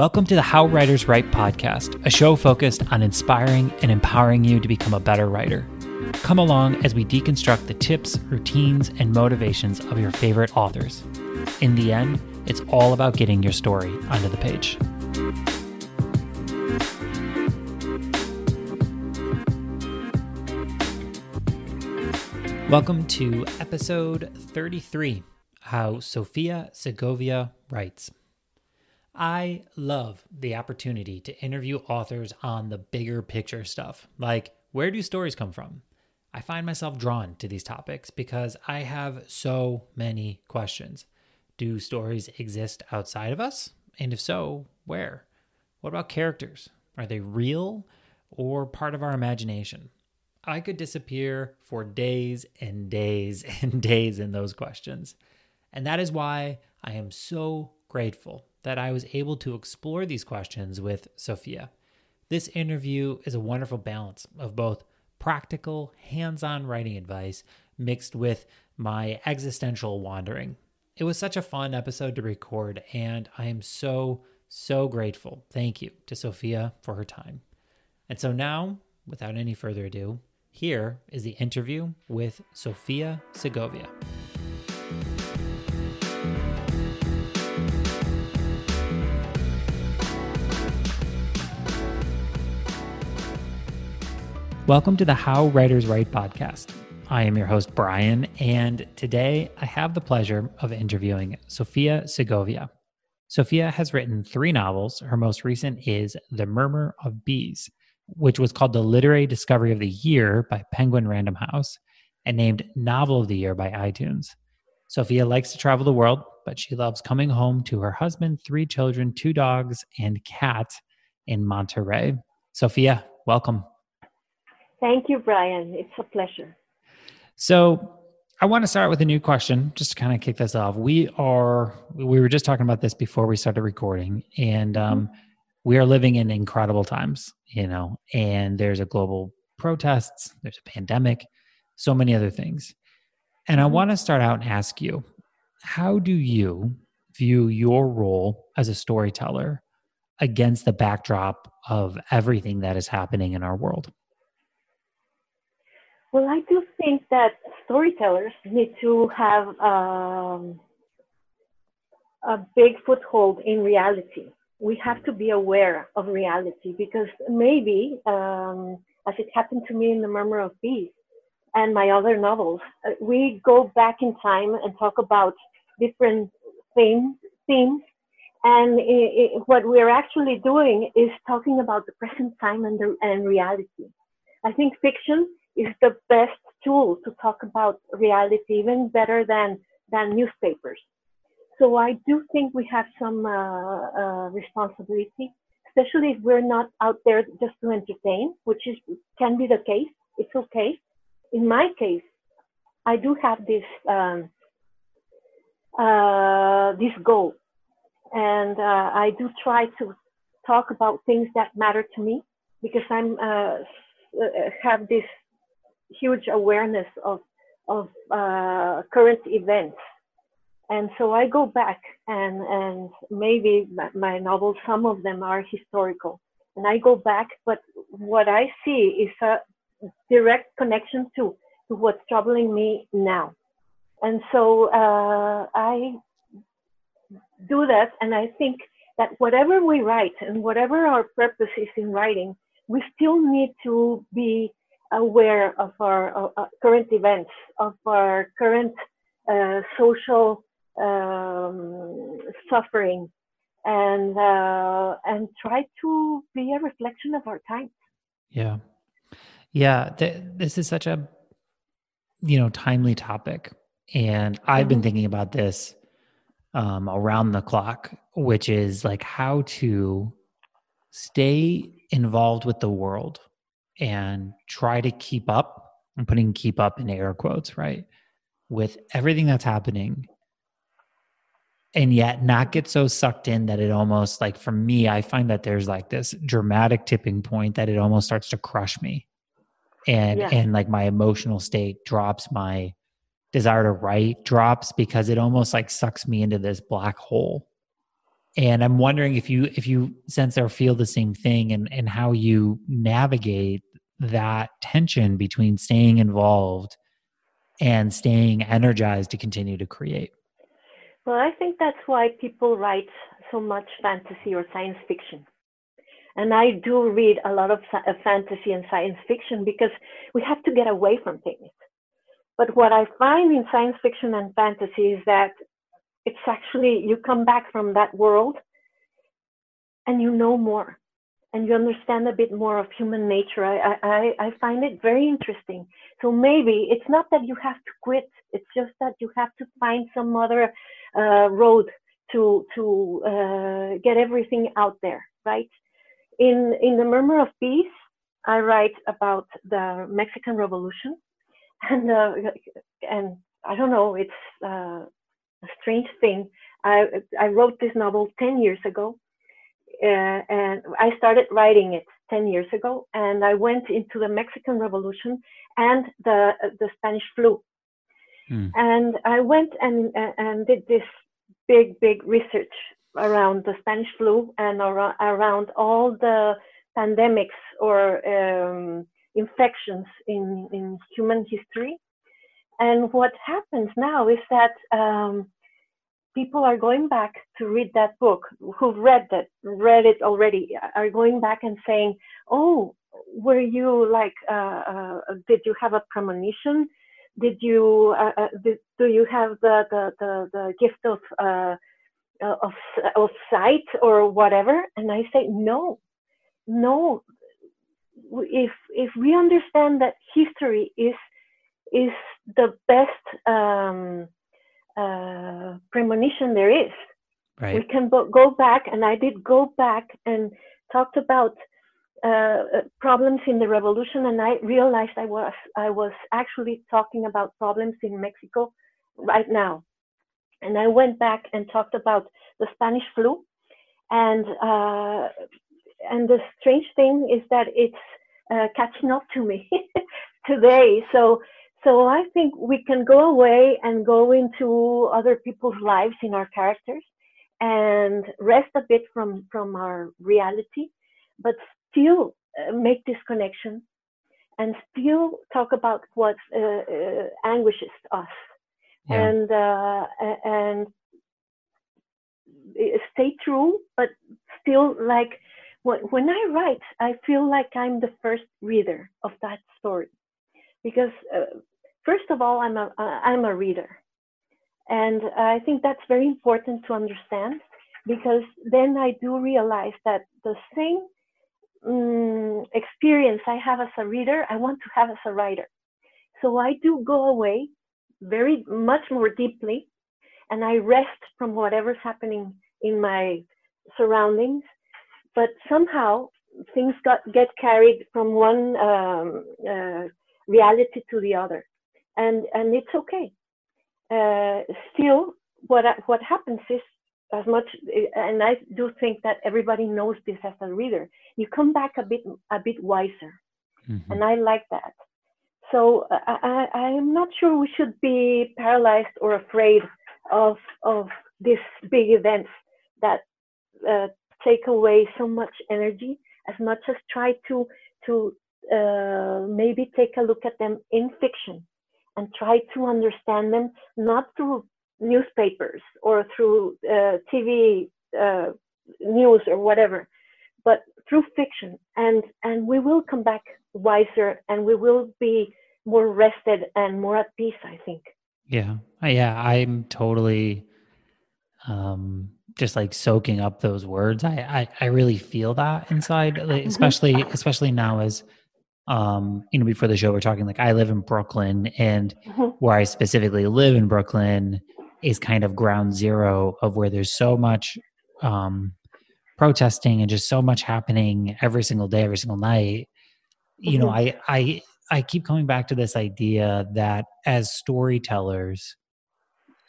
Welcome to the How Writers Write podcast, a show focused on inspiring and empowering you to become a better writer. Come along as we deconstruct the tips, routines, and motivations of your favorite authors. In the end, it's all about getting your story onto the page. Welcome to episode 33 How Sofia Segovia Writes. I love the opportunity to interview authors on the bigger picture stuff, like where do stories come from? I find myself drawn to these topics because I have so many questions. Do stories exist outside of us? And if so, where? What about characters? Are they real or part of our imagination? I could disappear for days and days and days in those questions. And that is why I am so grateful that I was able to explore these questions with Sofia. This interview is a wonderful balance of both practical, hands on writing advice mixed with my existential wandering. It was such a fun episode to record, and I am so, so grateful. Thank you to Sofia for her time. And so now, without any further ado, here is the interview with Sofia Segovia. Welcome to the How Writers Write podcast. I am your host, Brian, and today I have the pleasure of interviewing Sofia Segovia. Sofia has written three novels. Her most recent is The Murmur of Bees, which was called the Literary Discovery of the Year by Penguin Random House and named Novel of the Year by iTunes. Sofia likes to travel the world, but she loves coming home to her husband, three children, two dogs, and cat in Monterrey. Sofia, welcome. Thank you, Brian. It's a pleasure. So, I want to start with a new question just to kind of kick this off. We are, we were just talking about this before we started recording, and um, mm-hmm. we are living in incredible times, you know, and there's a global protests, there's a pandemic, so many other things. And I mm-hmm. want to start out and ask you, how do you view your role as a storyteller against the backdrop of everything that is happening in our world? Well, I do think that storytellers need to have um, a big foothold in reality. We have to be aware of reality because maybe, um, as it happened to me in The Murmur of Bees and my other novels, uh, we go back in time and talk about different themes, themes and it, it, what we're actually doing is talking about the present time and, the, and reality. I think fiction is the best tool to talk about reality, even better than, than newspapers. So I do think we have some uh, uh, responsibility, especially if we're not out there just to entertain, which is can be the case. It's okay. In my case, I do have this um, uh, this goal, and uh, I do try to talk about things that matter to me because I'm uh, uh, have this huge awareness of of uh, current events. And so I go back and, and maybe my, novels, some of them are historical. And I go back, but what I see is a direct connection to, to what's troubling me now. And so uh, I do that, and I think that whatever we write and whatever our purpose is in writing, we still need to be aware of our uh, uh, current events, of our current uh, social um, suffering, and uh, and try to be a reflection of our times. Yeah, yeah. Th- this is such a you know timely topic, and I've mm-hmm. been thinking about this um, around the clock, which is like how to stay involved with the world and try to keep up. I'm putting keep up in air quotes, right? With everything that's happening. And yet not get so sucked in that it almost like for me, I find that there's like this dramatic tipping point that it almost starts to crush me. And yeah. and like my emotional state drops, my desire to write drops because it almost like sucks me into this black hole. And I'm wondering if you if you sense or feel the same thing and and how you navigate that tension between staying involved and staying energized to continue to create. Well, I think that's why people write so much fantasy or science fiction. And I do read a lot of fantasy and science fiction because we have to get away from things. But what I find in science fiction and fantasy is that it's actually, you come back from that world and you know more and you understand a bit more of human nature. I, I, I find it very interesting. So maybe it's not that you have to quit, it's just that you have to find some other uh, road to, to uh, get everything out there, right? In, in The Murmur of Bees, I write about the Mexican Revolution. And, uh, and I don't know, it's uh, a strange thing. I, I wrote this novel 10 years ago uh, and I started writing it 10 years ago, and I went into the Mexican Revolution and the the Spanish flu, mm. and I went and and did this big big research around the Spanish flu and around, around all the pandemics or um, infections in in human history. And what happens now is that um, people are going back to read that book who've read that read it already are going back and saying oh were you like uh, uh, did you have a premonition? Did you uh, uh did, do you have the the the, the gift of uh, uh, of of sight or whatever? And i say no no. If if we understand that history is is the best um, uh, premonition there is. Right. We can go back, and I did go back and talked about uh, uh, problems in the revolution, and I realized I was I was actually talking about problems in Mexico right now. And I went back and talked about the Spanish flu, and uh, and the strange thing is that it's uh, catching up to me today. So so I think we can go away and go into other people's lives in our characters and rest a bit from from our reality, but still uh, make this connection and still talk about what uh, uh, anguishes us yeah. and uh, and stay true, but still like when I write, I feel like I'm the first reader of that story because uh, first of all, I'm a I'm a reader, and I think that's very important to understand because then I do realize that the same um, experience I have as a reader, I want to have as a writer. So I do go away very much more deeply, and I rest from whatever's happening in my surroundings. But somehow things got get carried from one um, uh, reality to the other and and it's okay. Uh, still, what what happens is as much, and I do think that everybody knows this as a reader. You come back a bit a bit wiser, mm-hmm. and I like that. So I, I am not sure we should be paralyzed or afraid of of these big events that uh, take away so much energy. As much as try to to uh, maybe take a look at them in fiction and try to understand them not through newspapers or through uh, TV uh, news or whatever, but through fiction. And and we will come back wiser, and we will be more rested and more at peace. I think. Yeah, yeah, I'm totally um just like soaking up those words i i, I really feel that inside like, especially especially now as um, you know, before the show, we're talking like I live in Brooklyn, and mm-hmm. where I specifically live in Brooklyn is kind of ground zero of where there's so much um, protesting and just so much happening every single day, every single night. You know, mm-hmm. I I I keep coming back to this idea that as storytellers,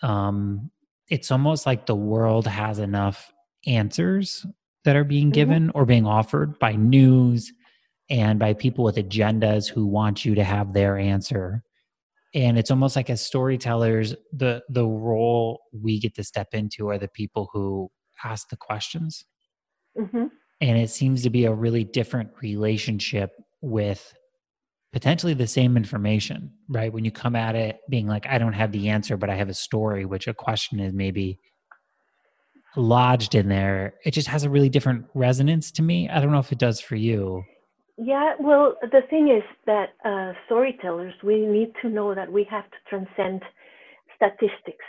um, it's almost like the world has enough answers that are being mm-hmm. given mm-hmm. or being offered by news and by people with agendas who want you to have their answer and it's almost like as storytellers the the role we get to step into are the people who ask the questions. hmm And it seems to be a really different relationship with potentially the same information, right? When you come at it being like, I don't have the answer, but I have a story, which a question is maybe lodged in there, it just has a really different resonance to me. I don't know if it does for you. Yeah, well, the thing is that uh, storytellers, we need to know that we have to transcend statistics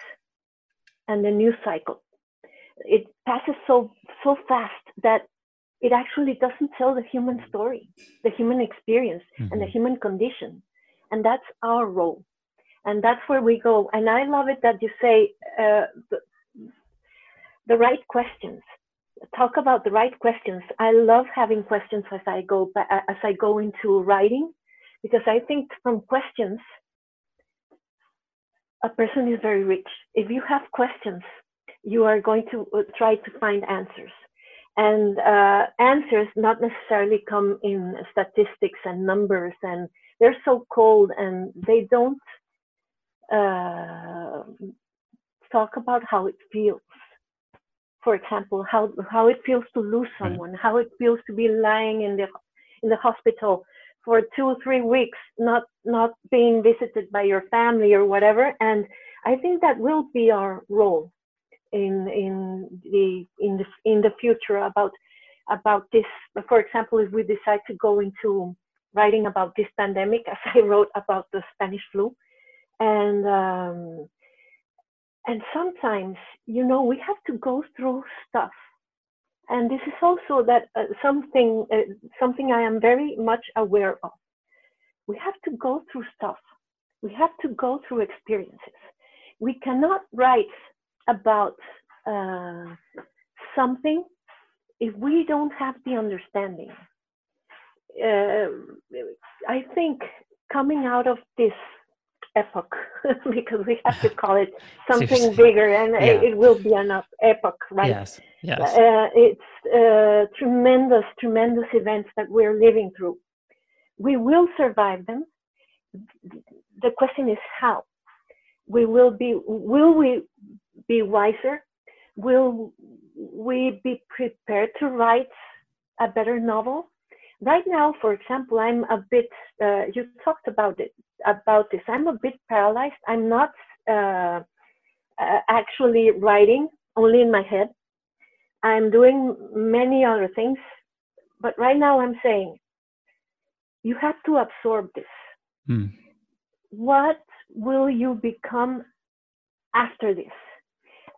and the news cycle. It passes so so fast that it actually doesn't tell the human story, the human experience, and the Mhm. human condition, and that's our role, and that's where we go. And I love it that you say uh, the, the right questions talk about the right questions. I love having questions as I go as I go into writing, because I think from questions, a person is very rich. If you have questions, you are going to uh, try to find answers, and uh, answers not necessarily come in statistics and numbers, and they're so cold and they don't uh, talk about how it feels for example, how how it feels to lose someone, how it feels to be lying in the in the hospital for two or three weeks, not not being visited by your family or whatever. And I think that will be our role in in the in the in the future about about this. For example, if we decide to go into writing about this pandemic, as I wrote about the Spanish flu, and um, and sometimes you know we have to go through stuff. And this is also that uh, something uh, something i am very much aware of. We have to go through stuff. We have to go through experiences. We cannot write about uh, something if we don't have the understanding. Uh, i think coming out of this epoch because we have to call it something Seriously. bigger and Yeah. it, it will be an epoch right Yes. Yes. uh, it's uh, tremendous tremendous events that we're living through we will survive them the question is how we will be will we be wiser will we be prepared to write a better novel right now for example i'm a bit uh, you talked about it about this. I'm a bit paralyzed. I'm not uh, uh, actually writing only in my head. I'm doing many other things but right now i'm saying you have to absorb this. Hmm. what will you become after this?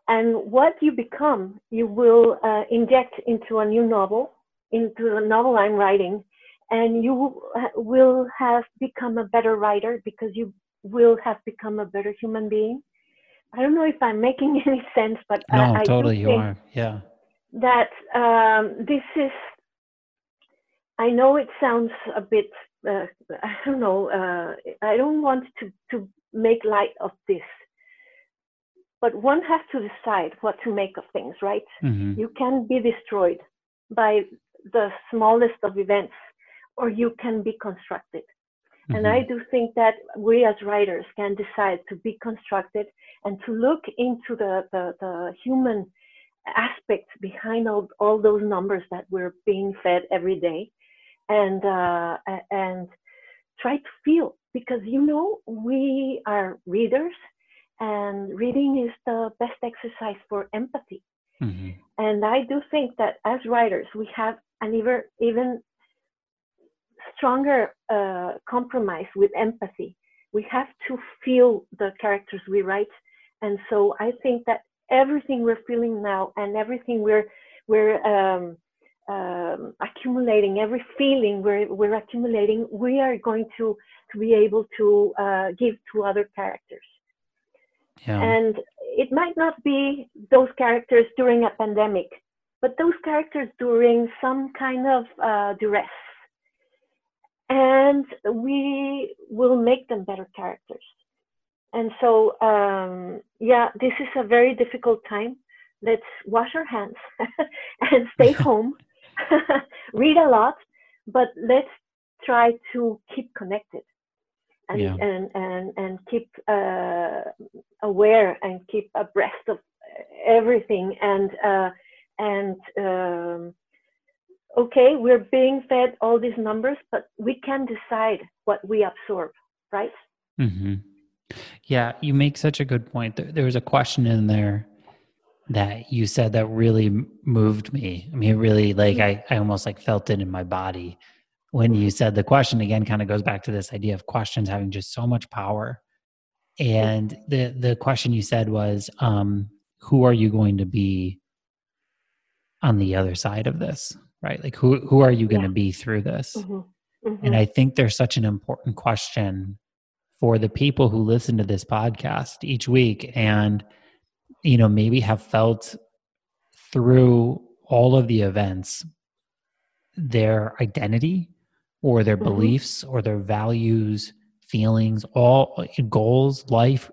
And what you become you will uh, inject into a new novel into the novel i'm writing and you will have become a better writer because you will have become a better human being i don't know if i'm making any sense but No, I, I totally you are. Yeah. that um, this is i know it sounds a bit uh, i don't know uh, i don't want to, to make light of this but one has to decide what to make of things right hmm you can be destroyed by the smallest of events or you can be constructed. And Mm-hmm. I do think that we as writers can decide to be constructed and to look into the, the, the human aspects behind all, all those numbers that we're being fed every day and, uh, and try to feel because you know we are readers and reading is the best exercise for empathy. Hmm and I do think that as writers, we have an even, even stronger uh, compromise with empathy. We have to feel the characters we write. And so I think that everything we're feeling now and everything we're, we're um, um, accumulating, every feeling we're, we're accumulating, we are going to, to be able to uh, give to other characters. Yeah. And it might not be those characters during a pandemic, but those characters during some kind of uh, duress. And we will make them better characters. And so, um, yeah, this is a very difficult time. Let's wash our hands and stay home, read a lot, but let's try to keep connected and Yeah. and and and keep uh, aware and keep abreast of everything and uh, and um, okay, we're being fed all these numbers, but we can decide what we absorb, right? Mm-hmm. Yeah, you make such a good point. There was a question in there that you said that really moved me. I mean, it really like. I, I almost like felt it in my body when you said the question again kind of goes back to this idea of questions having just so much power. And the the question you said was, um, who are you going to be on the other side of this? Right? Like who who are you going to yeah. be through this? Mm-hmm. Mm-hmm. And I think there's such an important question for the people who listen to this podcast each week and you know maybe have felt through all of the events their identity or their mm-hmm. beliefs or their values feelings all goals life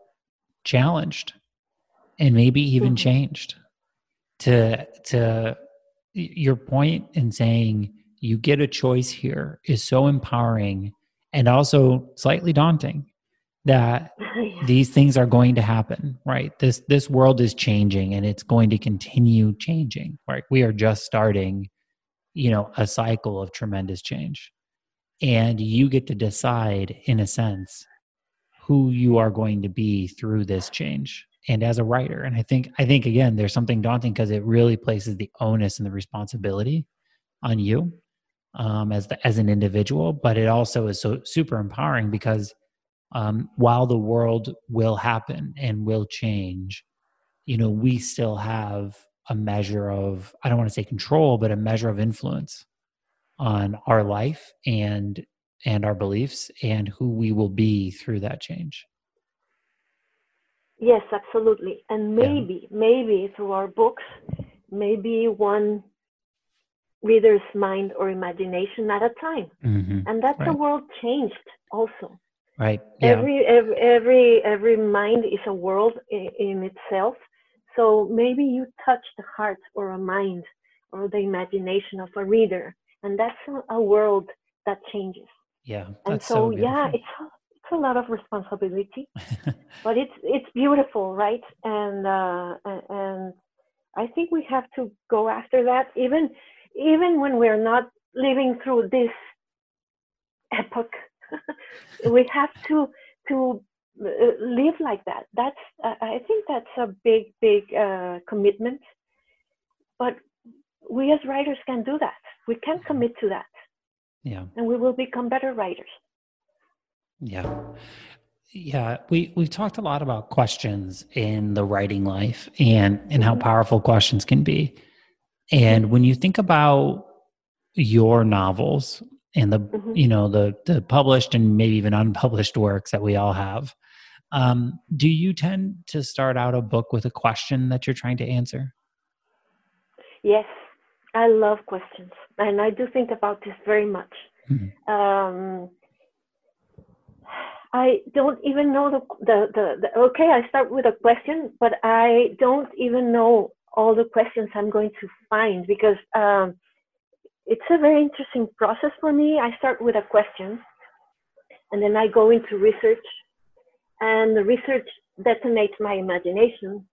challenged and maybe even mm-hmm. changed to to your point in saying you get a choice here is so empowering and also slightly daunting that these things are going to happen right? This this world is changing and it's going to continue changing right? We are just starting you know a cycle of tremendous change. And you get to decide in a sense who you are going to be through this change and as a writer and i think i think again there's something daunting because it really places the onus and the responsibility on you um, as the, as an individual but it also is so super empowering because um, while the world will happen and will change, you know, we still have a measure of, I don't want to say control, but a measure of influence on our life and and our beliefs and who we will be through that change. Yes, absolutely. And maybe, yeah. maybe through our books, maybe one reader's mind or imagination at a time. Mm-hmm. And that's right. a world changed also. Right. Yeah. Every, every every every mind is a world in, in itself. So maybe you touch the heart or a mind or the imagination of a reader, and that's a, a world that changes. Yeah. And so, so yeah, it's a, lot of responsibility, but it's it's beautiful, right? And uh, and I think we have to go after that, even even when we're not living through this epoch we have to to uh, live like that. That's uh, I think that's a big big uh, commitment. But we as writers can do that. We can mm-hmm. commit to that. Yeah. And we will become better writers. Yeah. Yeah, we we've talked a lot about questions in the writing life and and how mm-hmm. powerful questions can be. And when you think about your novels and the mm-hmm. you know the the published and maybe even unpublished works that we all have um, do you tend to start out a book with a question that you're trying to answer yes i love questions and i do think about this very much mm-hmm. um, i don't even know the, the, the, the okay i start with a question but i don't even know all the questions i'm going to find because um, it's a very interesting process for me. I start with a question and then I go into research and the research detonates my imagination.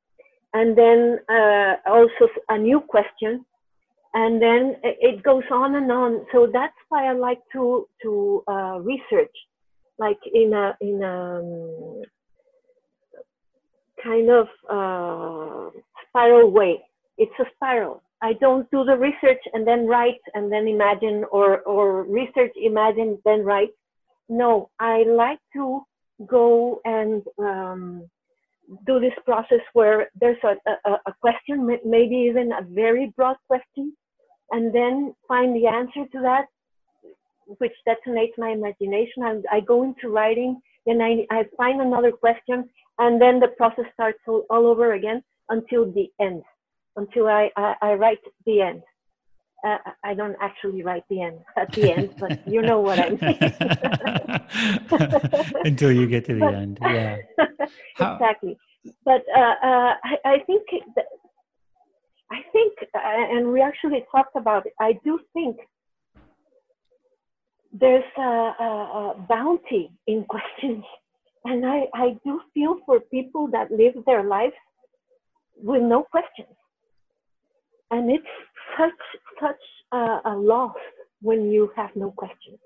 And then uh, also a new question and then it goes on and on. So that's why i like to to uh, research like in a in a um, kind of uh, spiral way it's a spiral I don't do the research and then write and then imagine or, or research, imagine, then write. No, I like to go and um, do this process where there's a, a, a, question, maybe even a very broad question, and then find the answer to that, which detonates my imagination. And I go into writing, then I, I find another question, and then the process starts all, all over again until the end until I, I, I write the end. Uh, I don't actually write the end at the end, but you know what I mean. Until you get to the but, end, yeah. exactly. But uh, uh, I, I, think that, I think, uh, and we actually talked about it. I do think there's a, a, a bounty in questions, and I, I do feel for people that live their lives with no questions and it's such such a, a loss when you have no questions.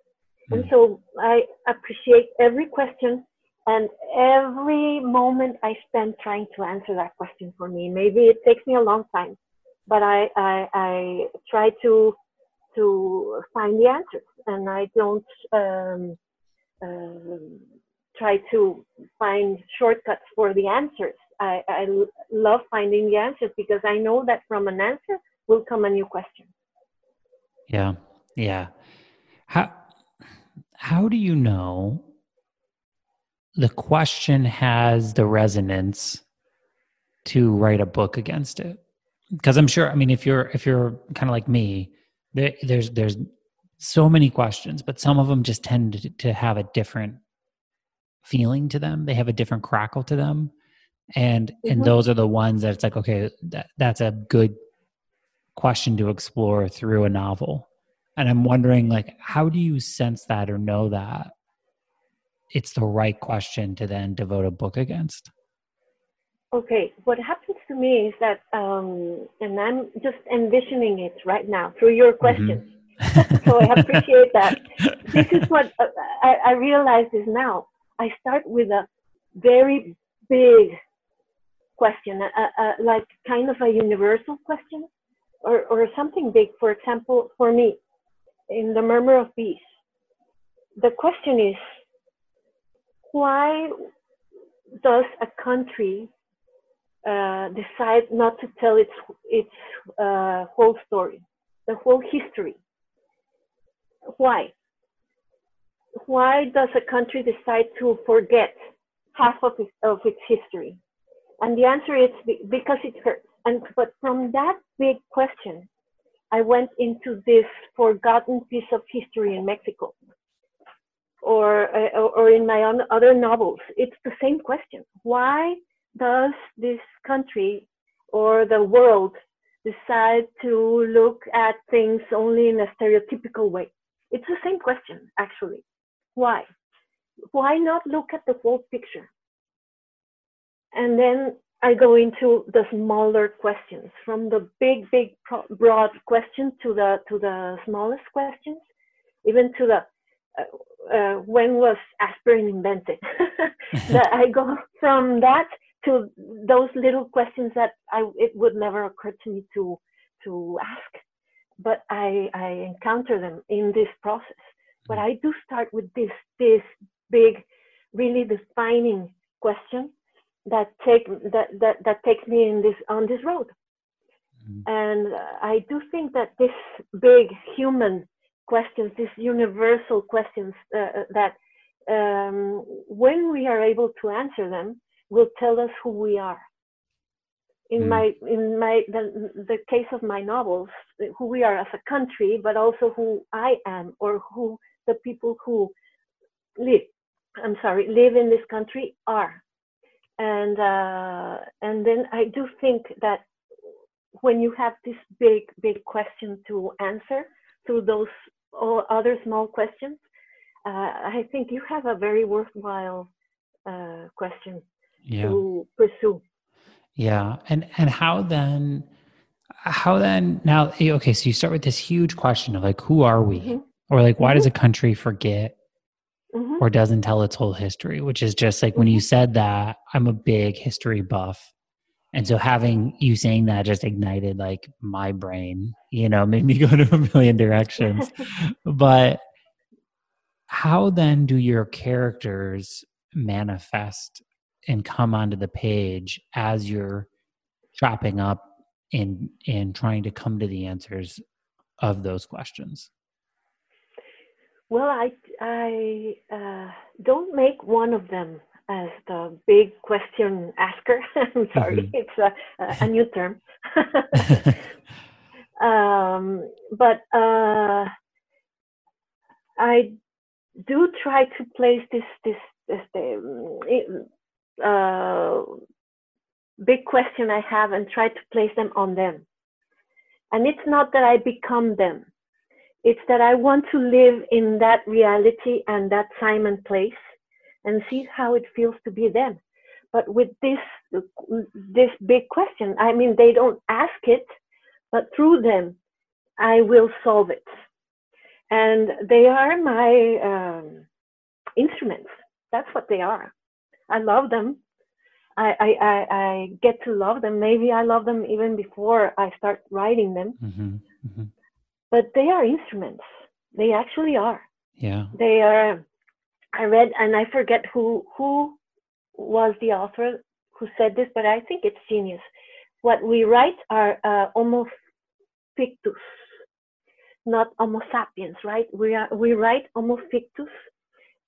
Mm. And so I appreciate every question and every moment I spend trying to answer that question for me. Maybe it takes me a long time, but I I, I try to to find the answers, and I don't um, um, try to find shortcuts for the answers. I, I love finding the answers because I know that from an answer will come a new question. Yeah, yeah. How how do you know the question has the resonance to write a book against it? Because I'm sure. I mean, if you're if you're kind of like me, there, there's there's so many questions, but some of them just tend to, to have a different feeling to them. They have a different crackle to them, and mm-hmm. and those are the ones that it's like, okay, that, that's a good question to explore through a novel. And I'm wondering, like, how do you sense that or know that it's the right question to then devote a book against? Okay, what happens to me is that, um, and I'm just envisioning it right now through your questions. Mm-hmm. so I appreciate that. This is what uh, I, I realize is now. I start with a very big question, a, a, like kind of a universal question, or, or something big. For example, for me, in the Murmur of Bees, the question is, why does a country uh, decide not to tell its its uh, whole story, the whole history. Why? Why does a country decide to forget half of its, of its history? And the answer is because it hurts. And but from that big question, I went into this forgotten piece of history in Mexico, or uh, or in my own other novels. It's the same question. Why does this country or the world decide to look at things only in a stereotypical way? It's the same question, actually. Why? Why not look at the whole picture? And then I go into the smaller questions, from the big, big, broad question to the to the smallest questions, even to the uh, uh, when was aspirin invented? I go from that to those little questions that I it would never occur to me to to ask, but I I encounter them in this process. But I do start with this this big, really defining question that take that that that takes me in this on this road. Mm-hmm. And I do think that this big human questions, these universal questions uh, that um, when we are able to answer them, will tell us who we are. In mm. my in my the, the case of my novels, who we are as a country, but also who I am or who the people who live I'm sorry live in this country are. And uh, and then I do think that when you have this big big question to answer through those all other small questions, uh, I think you have a very worthwhile uh, question yeah. to pursue. Yeah, and and how then? How then? Now, eh, okay, so you start with this huge question of like, who are we, mm-hmm. or like, why mm-hmm. does a country forget mm-hmm. or doesn't tell its whole history? Which is just like when you mm-hmm. said that, I'm a big history buff. And so having you saying that just ignited like my brain, you know, made me go to a million directions. but how then do your characters manifest and come onto the page as you're chopping up and and trying to come to the answers of those questions? Well i i uh, don't make one of them as the big question asker. I'm sorry. Mm-hmm. it's a, a, new term. Um, but uh, i do try to place this this this um, uh, big question I have and try to place them on them. And it's not that I become them. It's that I want to live in that reality and that time and place and see how it feels to be them. But with this this big question, I mean, they don't ask it, but through them, I will solve it. And they are my um, instruments. That's what they are. I love them. I, I, I, I, get to love them. Maybe I love them even before I start writing them. Mm-hmm. Mm-hmm. But they are instruments. They actually are. Yeah. They are. I read, and I forget who who was the author who said this, but I think it's genius. What we write are uh, homo fictus, not Homo sapiens, right? We are we write Homo fictus,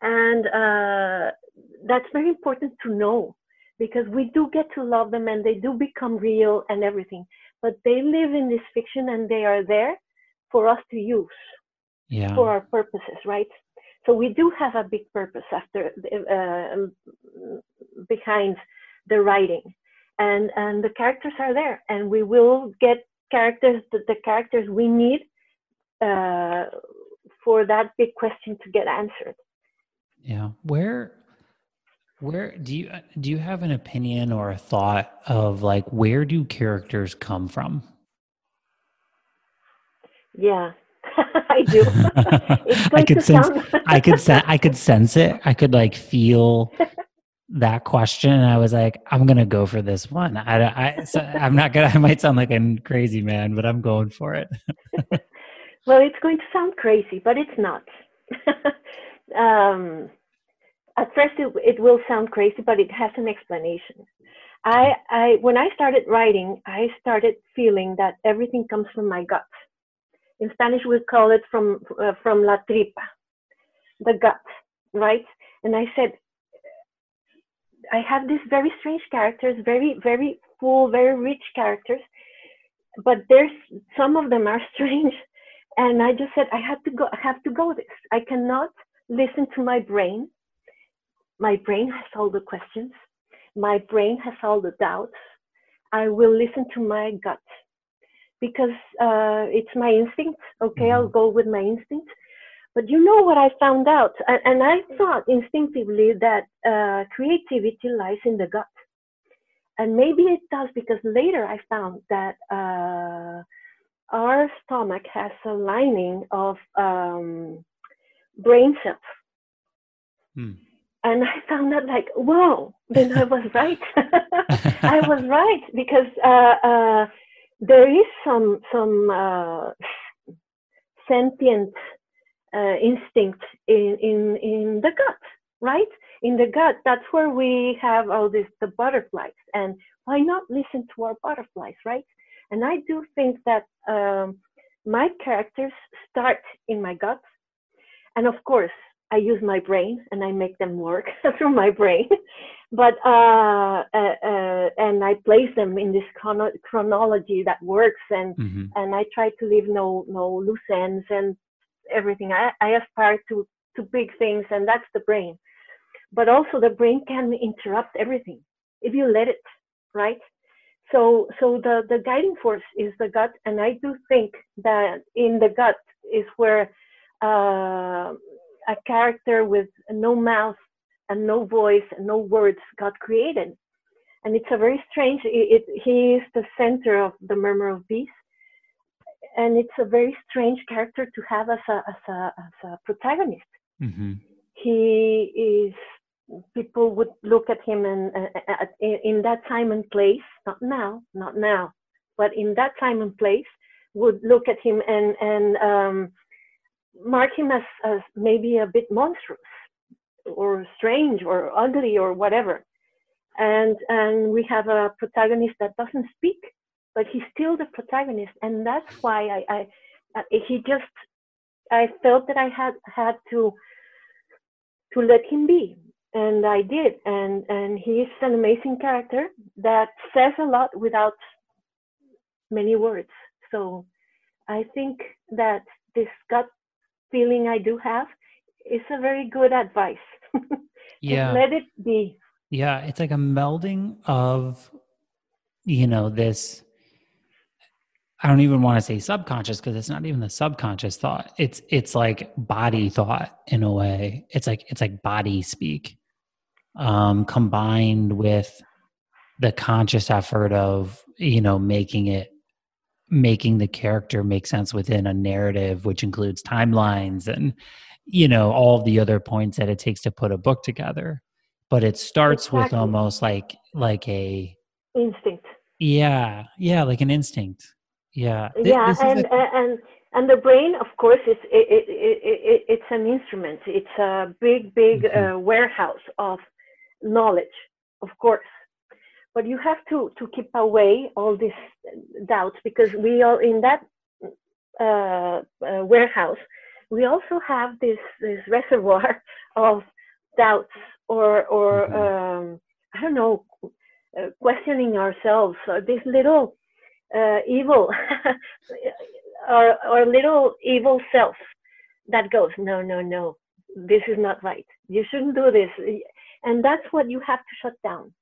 and uh, that's very important to know because we do get to love them and they do become real and everything, but they live in this fiction and they are there for us to use yeah. for our purposes, right? So we do have a big purpose after uh, behind the writing, and and the characters are there, and we will get characters the, the characters we need uh, for that big question to get answered. Yeah, where where do you do you have an opinion or a thought of like where do characters come from? Yeah, I do. I could sense. I could sense. I could sense it. I could like feel that question, and I was like, I'm gonna go for this one. I, I so I'm not gonna. I might sound like a crazy man, but I'm going for it. well, it's going to sound crazy, but it's not. Um, at first, it, it will sound crazy, but it has an explanation. I, I, when I started writing, I started feeling that everything comes from my gut in Spanish, we call it from uh, from la tripa, the gut, right? And I said, I have these very strange characters, very very full, very rich characters, but there's some of them are strange, and I just said I have to go. I have to go this. I cannot listen to my brain. My brain has all the questions. My brain has all the doubts. I will listen to my gut because uh, it's my instinct. Okay, mm-hmm. I'll go with my instinct. But you know what I found out, and, and I thought instinctively that uh, creativity lies in the gut, and maybe it does because later I found that uh, our stomach has a lining of um, brain cells. Hmm. And I found that like, whoa, then I was right. I was right because uh, uh, there is some some uh, sentient uh, instinct in, in in the gut, right? In the gut, that's where we have all this the butterflies, and why not listen to our butterflies, right? And I do think that um, my characters start in my gut, and of course, I use my brain and I make them work through my brain. but uh, uh, uh, and I place them in this chrono- chronology that works, and mm-hmm. and I try to leave no no loose ends and everything. I, I aspire to to big things, and that's the brain. But also the brain can interrupt everything if you let it, right? So so the the guiding force is the gut, and I do think that in the gut is where a character with no mouth and no voice and no words got created. And it's a very strange, it, it, he is the center of the Murmur of Bees. And it's a very strange character to have as a, as a, as a protagonist. Mm-hmm. He is, people would look at him and uh, in, in that time and place, not now, not now, but in that time and place, would look at him and, and um, mark him as, as maybe a bit monstrous or strange or ugly or whatever. And and we have a protagonist that doesn't speak, but he's still the protagonist, and that's why I, I, he just I felt that I had had to to let him be, and I did, and and he's an amazing character that says a lot without many words. So I think that this gut feeling I do have is a very good advice. yeah. let it be. Yeah, it's like a melding of, you know, this. I don't even want to say subconscious because it's not even the subconscious thought. It's it's like body thought in a way. It's like it's like body speak, um, combined with the conscious effort of you know making it making the character make sense within a narrative which includes timelines and you know all the other points that it takes to put a book together. But it starts exactly. with almost like like a instinct. Yeah yeah like an instinct. Yeah yeah and, a- and and the brain of course is it, it, it, it's an instrument. It's a big big mm-hmm. uh, warehouse of knowledge of course but you have to to keep away all these doubts because we are in that uh, uh, warehouse we also have this this reservoir of doubts or or mm-hmm. um, i don't know uh, questioning ourselves. Or this little uh, evil our, our little evil self that goes no no no this is not right. You shouldn't do this. And that's what you have to shut down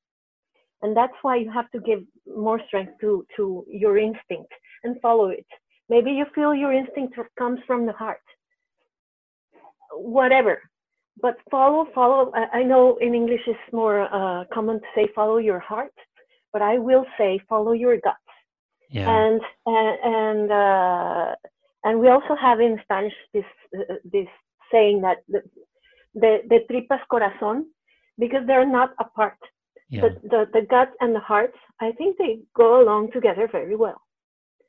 and that's why you have to give more strength to to your instinct and follow it. Maybe you feel your instinct comes from the heart. Whatever. But follow follow. I know in english it's more uh, common to say follow your heart but i will say follow your gut. Yeah. and and and, uh, and we also have in spanish this uh, this saying that the, the, the tripas corazon because they're not apart yeah. the, the the gut and the heart i think they go along together very well.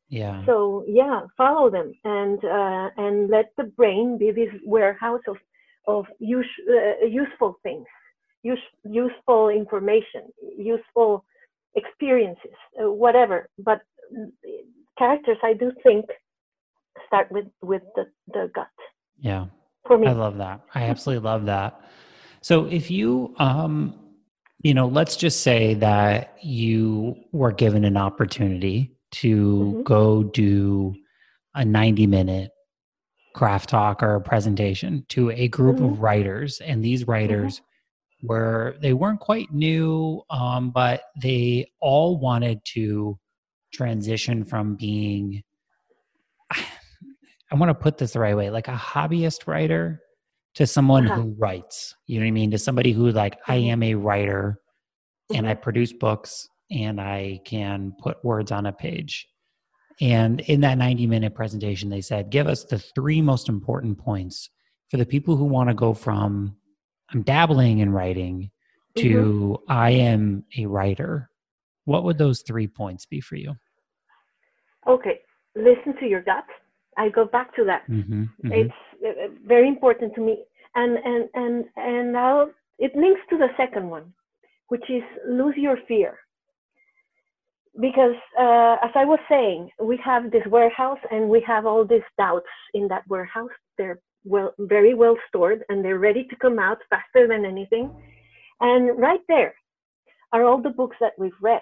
Yeah. So yeah follow them and uh, and let the brain be this warehouse of of use, uh, useful things use, useful information useful experiences uh, whatever. But characters i do think start with with the the gut. Yeah. For me. I love that. I absolutely love that. So if you um you know let's just say that you were given an opportunity to mm-hmm. go do a 90 minute craft talk or a presentation to a group mm-hmm. of writers and these mm-hmm. writers mm-hmm. were they weren't quite new um, but they all wanted to transition from being i want to put this the right way like a hobbyist writer to someone uh-huh. who writes you know what i mean to somebody who like i mm-hmm. am a writer and i mm-hmm. produce books and i can put words on a page and in that 90 minute presentation they said give us the three most important points for the people who want to go from i'm dabbling in writing to mm-hmm. i am a writer what would those three points be for you okay listen to your gut i go back to that. Mm-hmm, mm-hmm. it's uh, very important to me. And and and and now it links to the second one which is lose your fear. Because uh, as i was saying we have this warehouse and we have all these doubts in that warehouse. They're well very well stored and they're ready to come out faster than anything. And right there are all the books that we've read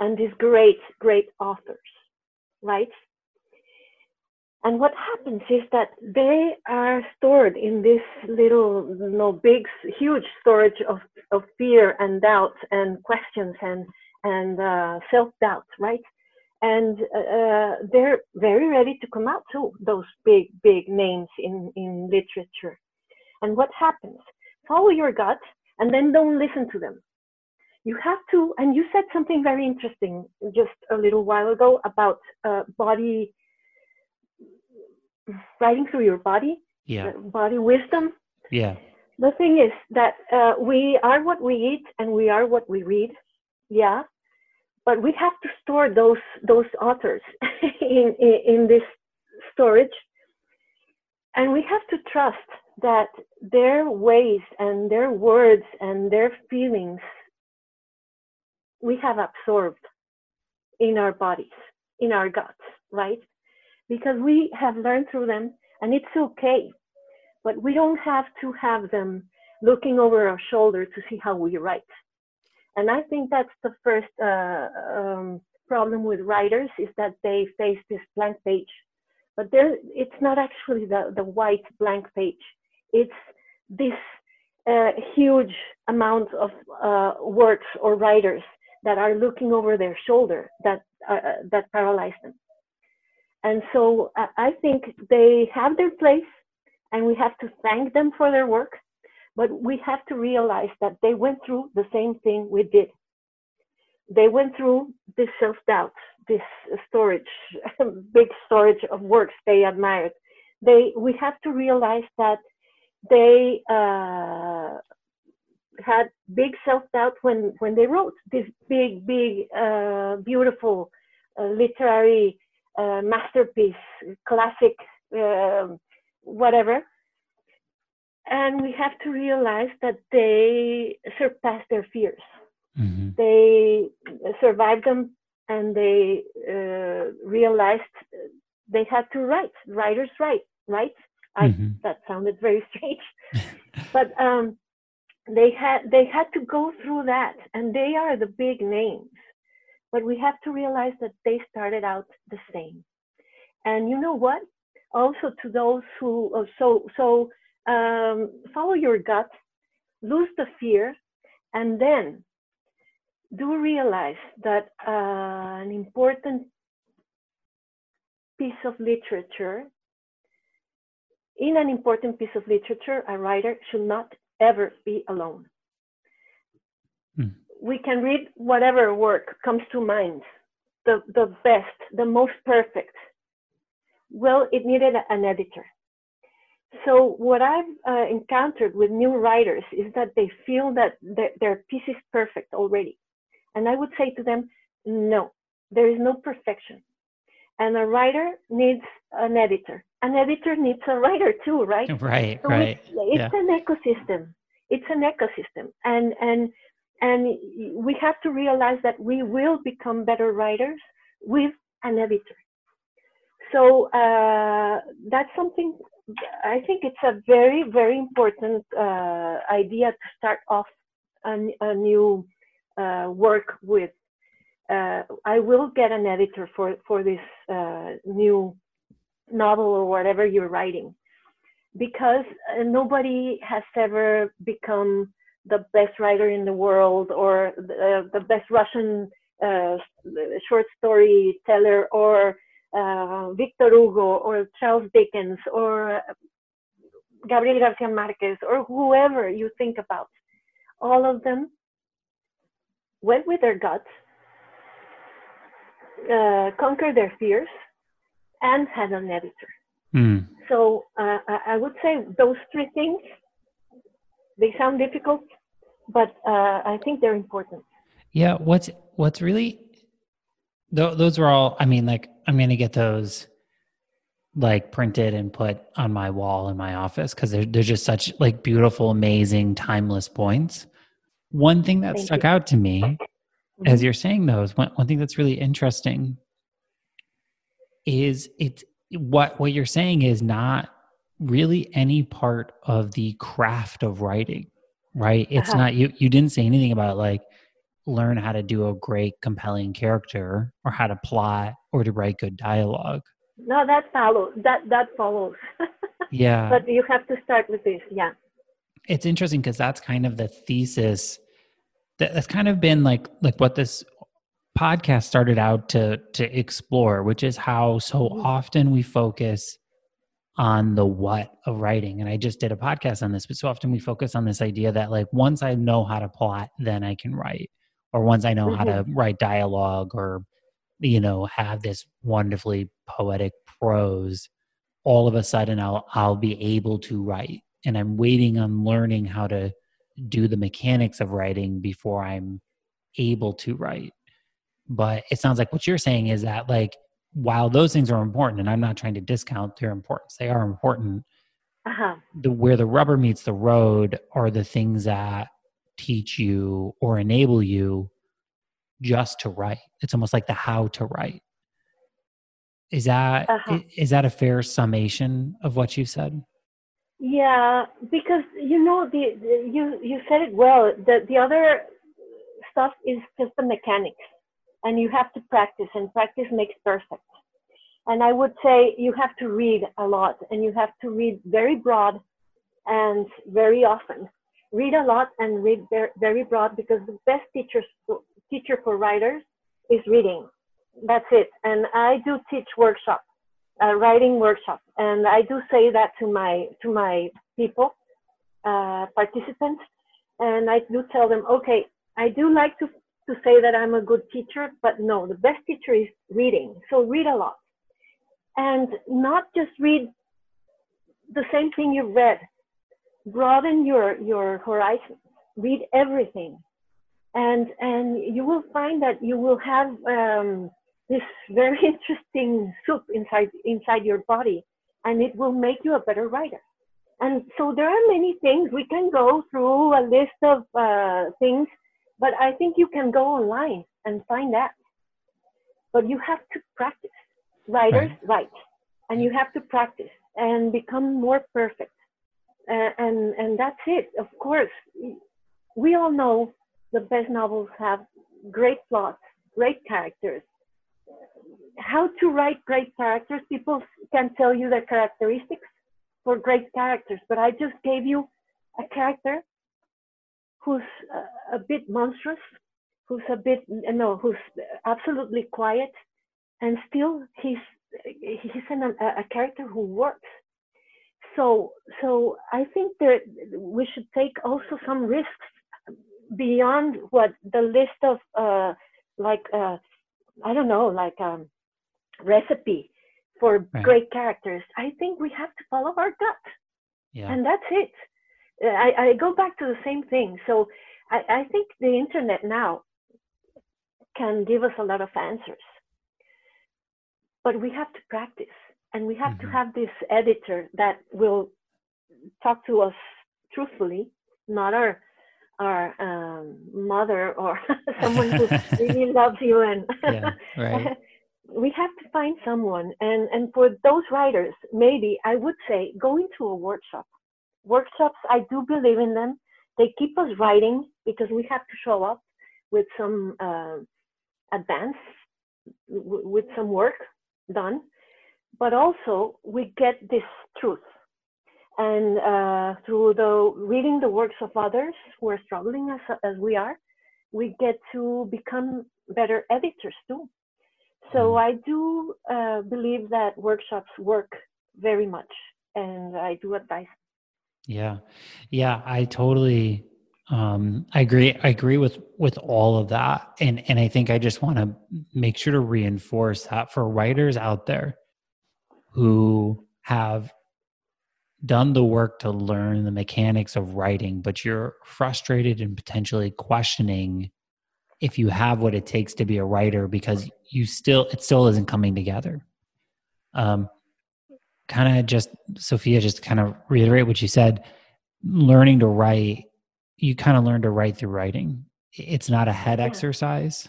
and these great great authors right? And what happens is that they are stored in this little, you know, big, huge storage of, of fear and doubt and questions and and uh, self doubt, right? And uh, they're very ready to come out too. Those big, big names in in literature. And what happens? Follow your gut, and then don't listen to them you have to, and you said something very interesting just a little while ago about uh, body, writing through your body, yeah, body wisdom. Yeah. The thing is that uh, we are what we eat and we are what we read. Yeah. But we have to store those those authors in, in, in this storage. And we have to trust that their ways and their words and their feelings we have absorbed in our bodies, in our guts, right? Because we have learned through them and it's okay. But we don't have to have them looking over our shoulder to see how we write. And I think that's the first uh, um, problem with writers is that they face this blank page. But there, it's not actually the, the white blank page. It's this uh, huge amount of uh, works or writers that are looking over their shoulder that uh, that paralyze them. And so uh, I think they have their place, and we have to thank them for their work. But we have to realize that they went through the same thing we did. they went through this self doubt, this storage, big storage of works they admired. They, we have to realize that they uh, had big self doubt when when they wrote this big, big, uh, beautiful uh, literary uh, masterpiece, classic, um, whatever. And we have to realize that they surpassed their fears. Mm-hmm. They survived them and they uh, realized they had to write. Writers write, right? Mm-hmm. That sounded very strange, but um, they had they had to go through that, and they are the big names. But we have to realize that they started out the same. And you know what? Also, to those who uh, so so um, follow your gut, lose the fear, and then do realize that uh, an important piece of literature, in an important piece of literature, a writer should not ever be alone. Hmm. We can read whatever work comes to mind, the, the best, the most perfect. Well, it needed an editor. So what I've uh, encountered with new writers is that they feel that th- their piece is perfect already. And I would say to them, no, there is no perfection. And a writer needs an editor. An editor needs a writer too, right? Right, so right. It's, it's yeah. an ecosystem. It's an ecosystem. And and and we have to realize that we will become better writers with an editor. So uh, that's something I think it's a very, very important uh, idea to start off a, a new uh, work with. Uh, I will get an editor for for this uh, new novel or whatever you're writing, because uh, nobody has ever become the best writer in the world or the, the best Russian uh, short story teller or uh, Victor Hugo or Charles Dickens or Gabriel Garcia Marquez or whoever you think about. All of them went with their guts, uh, conquered their fears, and had an editor. Mm. So uh, I would say those three things, they sound difficult, but uh, I think they're important. Yeah, what's what's really th- those are all. I mean, like I'm gonna get those like printed and put on my wall in my office because they're they're just such like beautiful, amazing, timeless points. One thing that Thank stuck you. out to me mm-hmm. as you're saying those, one, one thing that's really interesting is it's what what you're saying is not really any part of the craft of writing, right? It's uh-huh. not you you didn't say anything about like learn how to do a great compelling character or how to plot or to write good dialogue. No, that follows. That that follows. yeah. But you have to start with this. Yeah. It's interesting because that's kind of the thesis that, that's kind of been like like what this podcast started out to to explore, which is how so mm-hmm. often we focus on the what of writing. And I just did a podcast on this, but so often we focus on this idea that like once I know how to plot, then I can write, or once I know mm-hmm. how to mm-hmm. write dialogue, or you know have this wonderfully poetic prose, all of a sudden I'll I'll be able to write. And I'm waiting on learning how to do the mechanics of writing before I'm able to write. But it sounds like what you're saying is that, like, while those things are important, and I'm not trying to discount their importance, they are important. Uh-huh. The where the rubber meets the road are the things that teach you or enable you just to write. It's almost like the how to write. Is that uh-huh. is that a fair summation of what you said? Yeah, because you know the, the, you you said it well. The the other stuff is just the mechanics, and you have to practice, and practice makes perfect. And I would say you have to read a lot, and you have to read very broad and very often. Read a lot and read very, broad because the best teachers teacher for writers is reading. That's it. And I do teach workshops uh, writing workshop, and I do say that to my to my people, uh, participants, and I do tell them, okay, I do like to to say that I'm a good teacher, but no, the best teacher is reading. So read a lot. And not just read the same thing you've read. Broaden your, your horizons. Read everything. And, and you will find that you will have um, this very interesting soup inside, inside your body, and it will make you a better writer. And so there are many things. We can go through a list of uh, things but I think you can go online and find that. But you have to practice. Writers right. write, and you have to practice and become more perfect. Uh, and and that's it. Of course, we all know the best novels have great plots, great characters. How to write great characters? People can tell you the characteristics for great characters, but I just gave you a character who's a, a bit monstrous, who's a bit no, who's absolutely quiet, and still he's he's an, a, a character who works. So so I think that we should take also some risks beyond what the list of uh, like uh, I don't know like um, recipe for right. great characters. I think we have to follow our gut, yeah. and that's it. I, I go back to the same thing. So I, I think the internet now can give us a lot of answers, but we have to practice and we have mm-hmm. to have this editor that will talk to us truthfully, not our our um, mother or someone who really loves you and yeah, right. we have to find someone and and for those writers maybe i would say go into a workshop workshops, I do believe in them. They keep us writing because we have to show up with some uh, advance, w- with some work done, but also we get this truth. And uh, through the reading the works of others who are struggling as, as we are, we get to become better editors too. So mm. I do uh, believe that workshops work very much, and I do advise yeah. Yeah, I totally um I agree I agree with with all of that and and I think I just want to make sure to reinforce that for writers out there who have done the work to learn the mechanics of writing but you're frustrated and potentially questioning if you have what it takes to be a writer because you still it still isn't coming together um kind of just Sofia, just kind of reiterate what you said. Learning to write, you kind of learn to write through writing. It's not a head yeah. exercise.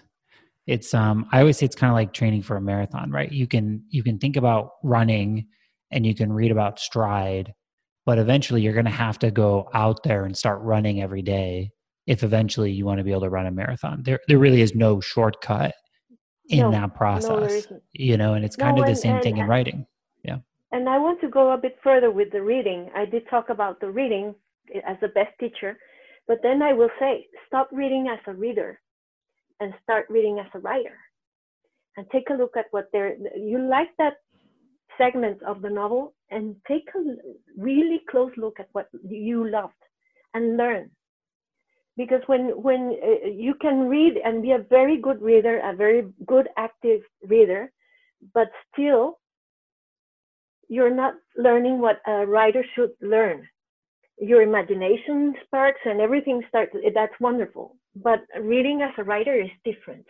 It's um I always say it's kind of like training for a marathon, right? You can you can think about running and you can read about stride, but eventually you're going to have to go out there and start running every day if eventually you want to be able to run a marathon. There there really is no shortcut in no, that process. No, you know, and it's no, kind of the same and, thing in writing. Yeah. And I want to go a bit further with the reading. I did talk about the reading as the best teacher, but then I will say stop reading as a reader and start reading as a writer. And take a look at what they're, you like that segment of the novel and take a really close look at what you loved and learn because when when uh, you can read and be a very good reader a very good active reader but still you're not learning what a writer should learn. Your imagination sparks and everything starts, that's wonderful. But reading as a writer is different.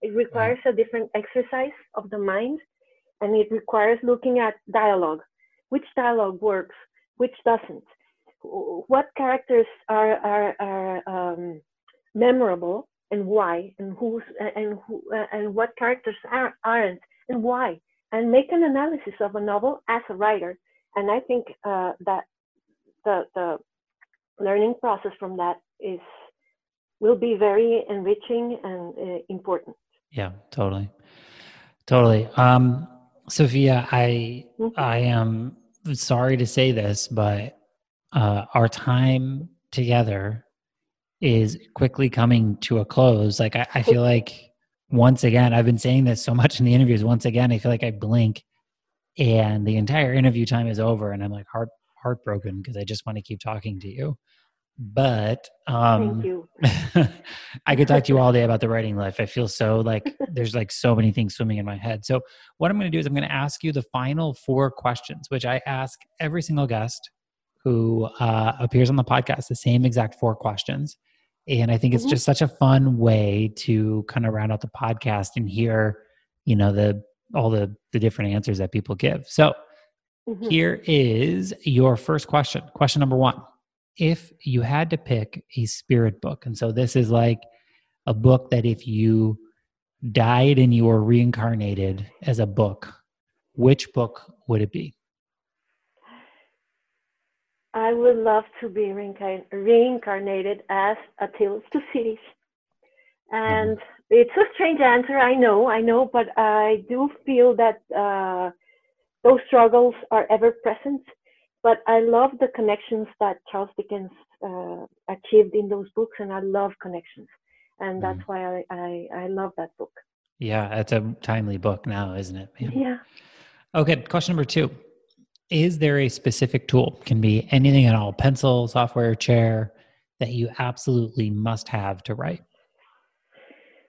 It requires a different exercise of the mind and it requires looking at dialogue. Which dialogue works, which doesn't? What characters are, are, are um, memorable and why, and who's and who and what characters are, aren't, and why and make an analysis of a novel as a writer. And I think uh, that the, the learning process from that is will be very enriching and uh, important. Yeah, totally, totally. Um, Sofia, I mm-hmm. I am sorry to say this, but uh, our time together is quickly coming to a close. Like I, I feel like once again, I've been saying this so much in the interviews. Once again, I feel like I blink and the entire interview time is over and I'm like heart heartbroken because I just want to keep talking to you. but um, Thank you. I could talk to you all day about the writing life. I feel so like there's like so many things swimming in my head. So what I'm going to do is I'm going to ask you the final four questions, which I ask every single guest who uh, appears on the podcast. The same exact four questions, and I think it's Mhm. just such a fun way to kind of round out the podcast and hear, you know, the all the the different answers that people give. So Mhm. here is your first question. Question number one. If you had to pick a spirit book, and so this is like a book that if you died and you were reincarnated as a book, which book would it be? I would love to be reincarn- reincarnated as A Tale of Two Cities. And it's a strange answer, I know, I know, but I do feel that uh, those struggles are ever present. But I love the connections that Charles Dickens uh, achieved in those books, and I love connections. And that's why I, I, I love that book. Yeah, it's a timely book now, isn't it? man? Yeah. Okay, question number two. Is there a specific tool, can be anything at all, pencil, software, chair, that you absolutely must have to write?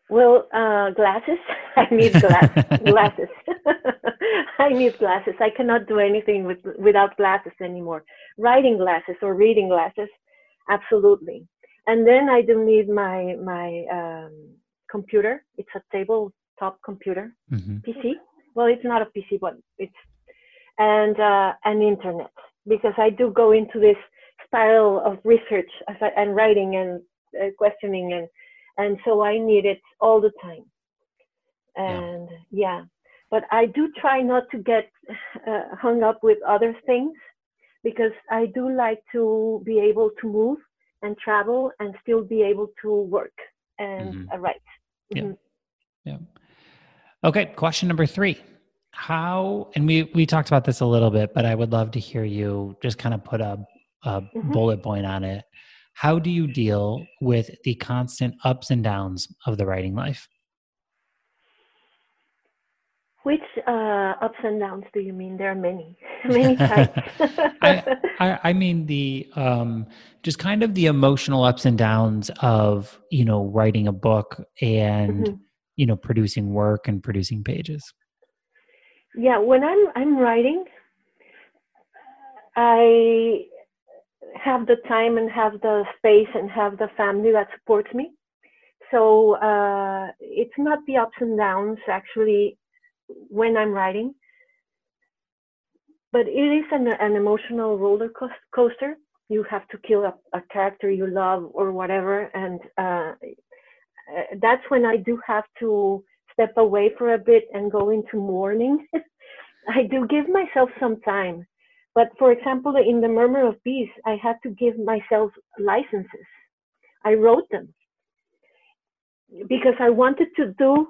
Well, uh, glasses. I need glass, glasses. I need glasses. I cannot do anything with, without glasses anymore. Writing glasses or reading glasses, absolutely. And then I do need my my um, computer. It's a tabletop computer, Mhm. PC. Well, it's not a PC, but it's and uh, an internet because I do go into this spiral of research and writing and uh, questioning and and so I need it all the time. And yeah, but I do try not to get uh, hung up with other things because I do like to be able to move and travel and still be able to work and Mhm. uh, write. Yeah. Mhm. Yeah. Okay, question number three. How and we we talked about this a little bit, but I would love to hear you just kind of put a, a Mhm. bullet point on it. How do you deal with the constant ups and downs of the writing life? Which uh, ups and downs do you mean? There are many, many types. I, I I mean the um just kind of the emotional ups and downs of you know writing a book and Mhm. you know producing work and producing pages. Yeah when i'm i'm writing i have the time and have the space and have the family that supports me. So uh, it's not the ups and downs actually when i'm writing but it is an, an emotional roller coaster. You have to kill a, a character you love or whatever and uh, uh, that's when i do have to step away for a bit and go into mourning I do give myself some time. But for example, in the Murmur of Bees, I had to give myself licenses. I wrote them because I wanted to do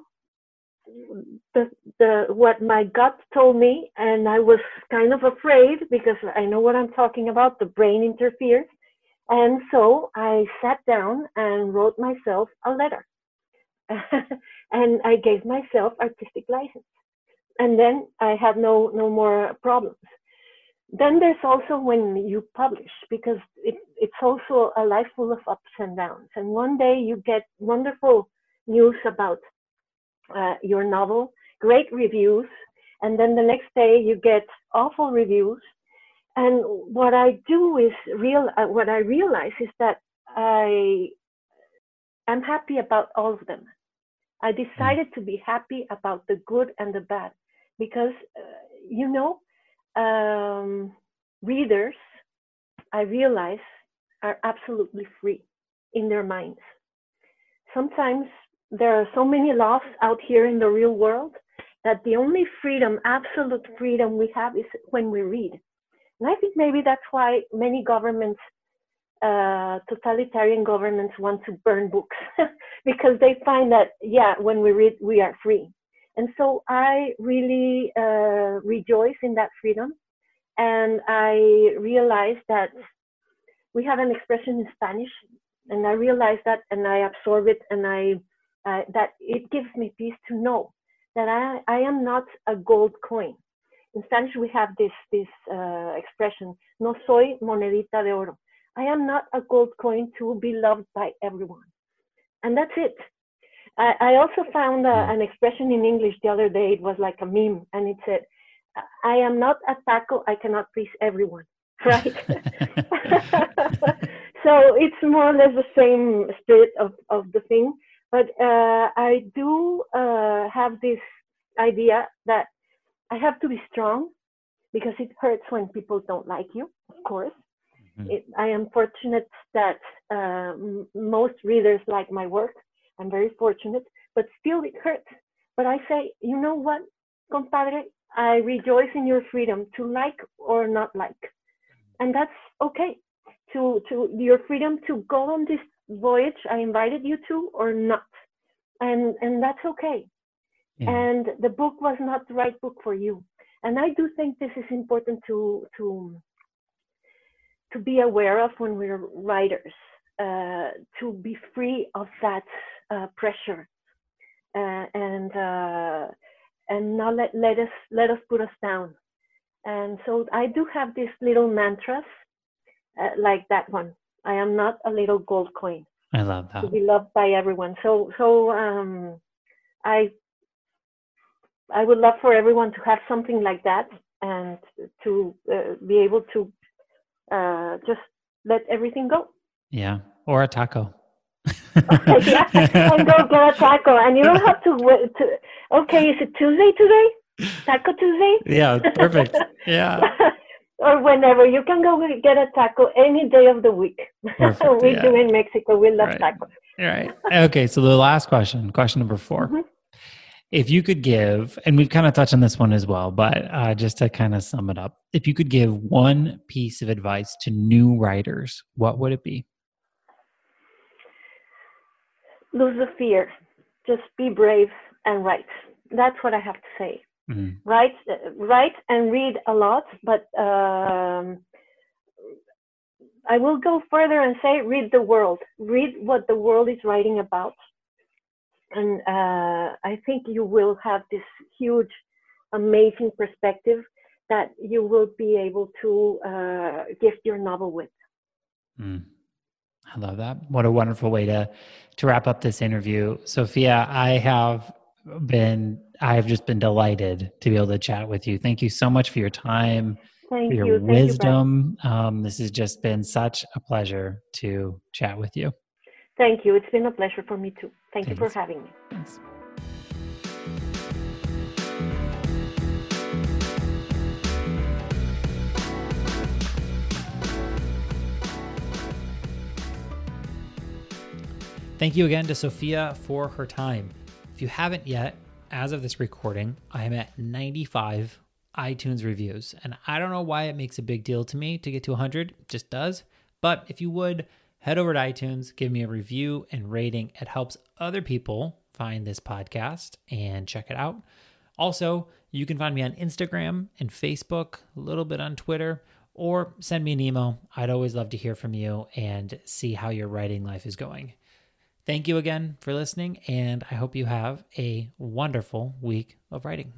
the, the what my gut told me, and I was kind of afraid because I know what I'm talking about. The brain interferes, and so I sat down and wrote myself a letter, and I gave myself artistic license and then I had no no more problems. Then there's also when you publish because it, it's also a life full of ups and downs. And one day you get wonderful news about uh, your novel, great reviews, and then the next day you get awful reviews. And what I do is real. Uh, what I realize is that I am happy about all of them. I decided to be happy about the good and the bad because uh, you know um, readers i realize are absolutely free in their minds. Sometimes there are so many laws out here in the real world that the only freedom absolute freedom we have is when we read. And i think maybe that's why many governments uh, totalitarian governments want to burn books because they find that yeah when we read we are free and so I really uh, rejoice in that freedom. And I realize that we have an expression in Spanish, and I realize that and I absorb it, and I uh, that it gives me peace to know that I, I am not a gold coin. In Spanish, we have this this uh, expression, no soy monedita de oro. I am not a gold coin to be loved by everyone. And that's it. I, I also found uh, an expression in English the other day. It was like a meme, and it said, I am not a taco, I cannot please everyone. Right? so it's more or less the same spirit of, of the thing. But uh, I do uh, have this idea that I have to be strong because it hurts when people don't like you, of course. Mm-hmm. It, I am fortunate that uh, m- most readers like my work. I'm very fortunate, but still it hurts. But I say, you know what, compadre, I rejoice in your freedom to like or not like. And that's okay. To, to your freedom to go on this voyage I invited you to or not. And, and that's okay. Yeah. And the book was not the right book for you. And I do think this is important to, to, to be aware of when we're writers, uh, to be free of that uh, pressure uh, and uh, and not let, let us let us put us down. And so I do have these little mantras uh, like that one. I am not a little gold coin. I love that. To be loved by everyone. So so um, I I would love for everyone to have something like that and to uh, be able to uh, just let everything go. Yeah, or a taco. yeah, and go get a taco, and you don't have to wait. To, okay, is it Tuesday today? Taco Tuesday? Yeah, perfect. Yeah. or whenever you can go get a taco any day of the week. Perfect, we yeah. do in Mexico. We love right. tacos. Right. Okay. So the last question, question number 4 mm-hmm. If you could give, and we've kind of touched on this one as well, but uh, just to kind of sum it up, if you could give one piece of advice to new writers, what would it be? lose the fear. Just be brave and write. That's what I have to say. Mm-hmm. Write, write and read a lot, but um, I will go further and say read the world. Read what the world is writing about, and uh, I think you will have this huge, amazing perspective that you will be able to uh, gift your novel with. Mm. I love that. What a wonderful way to to wrap up this interview. Sofia, I have been I have just been delighted to be able to chat with you. Thank you so much for your time, Thank for your you. wisdom. You, um, this has just been such a pleasure to chat with you. Thank you. It's been a pleasure for me too. Thank Thanks. you for having me. Thanks. Thank you again to Sofia for her time. If you haven't yet, as of this recording, I am at 95 iTunes reviews. And I don't know why it makes a big deal to me to get to 100, it just does. But if you would, head over to iTunes, give me a review and rating. It helps other people find this podcast and check it out. Also, you can find me on Instagram and Facebook, a little bit on Twitter, or send me an email. I'd always love to hear from you and see how your writing life is going. Thank you again for listening, and I hope you have a wonderful week of writing.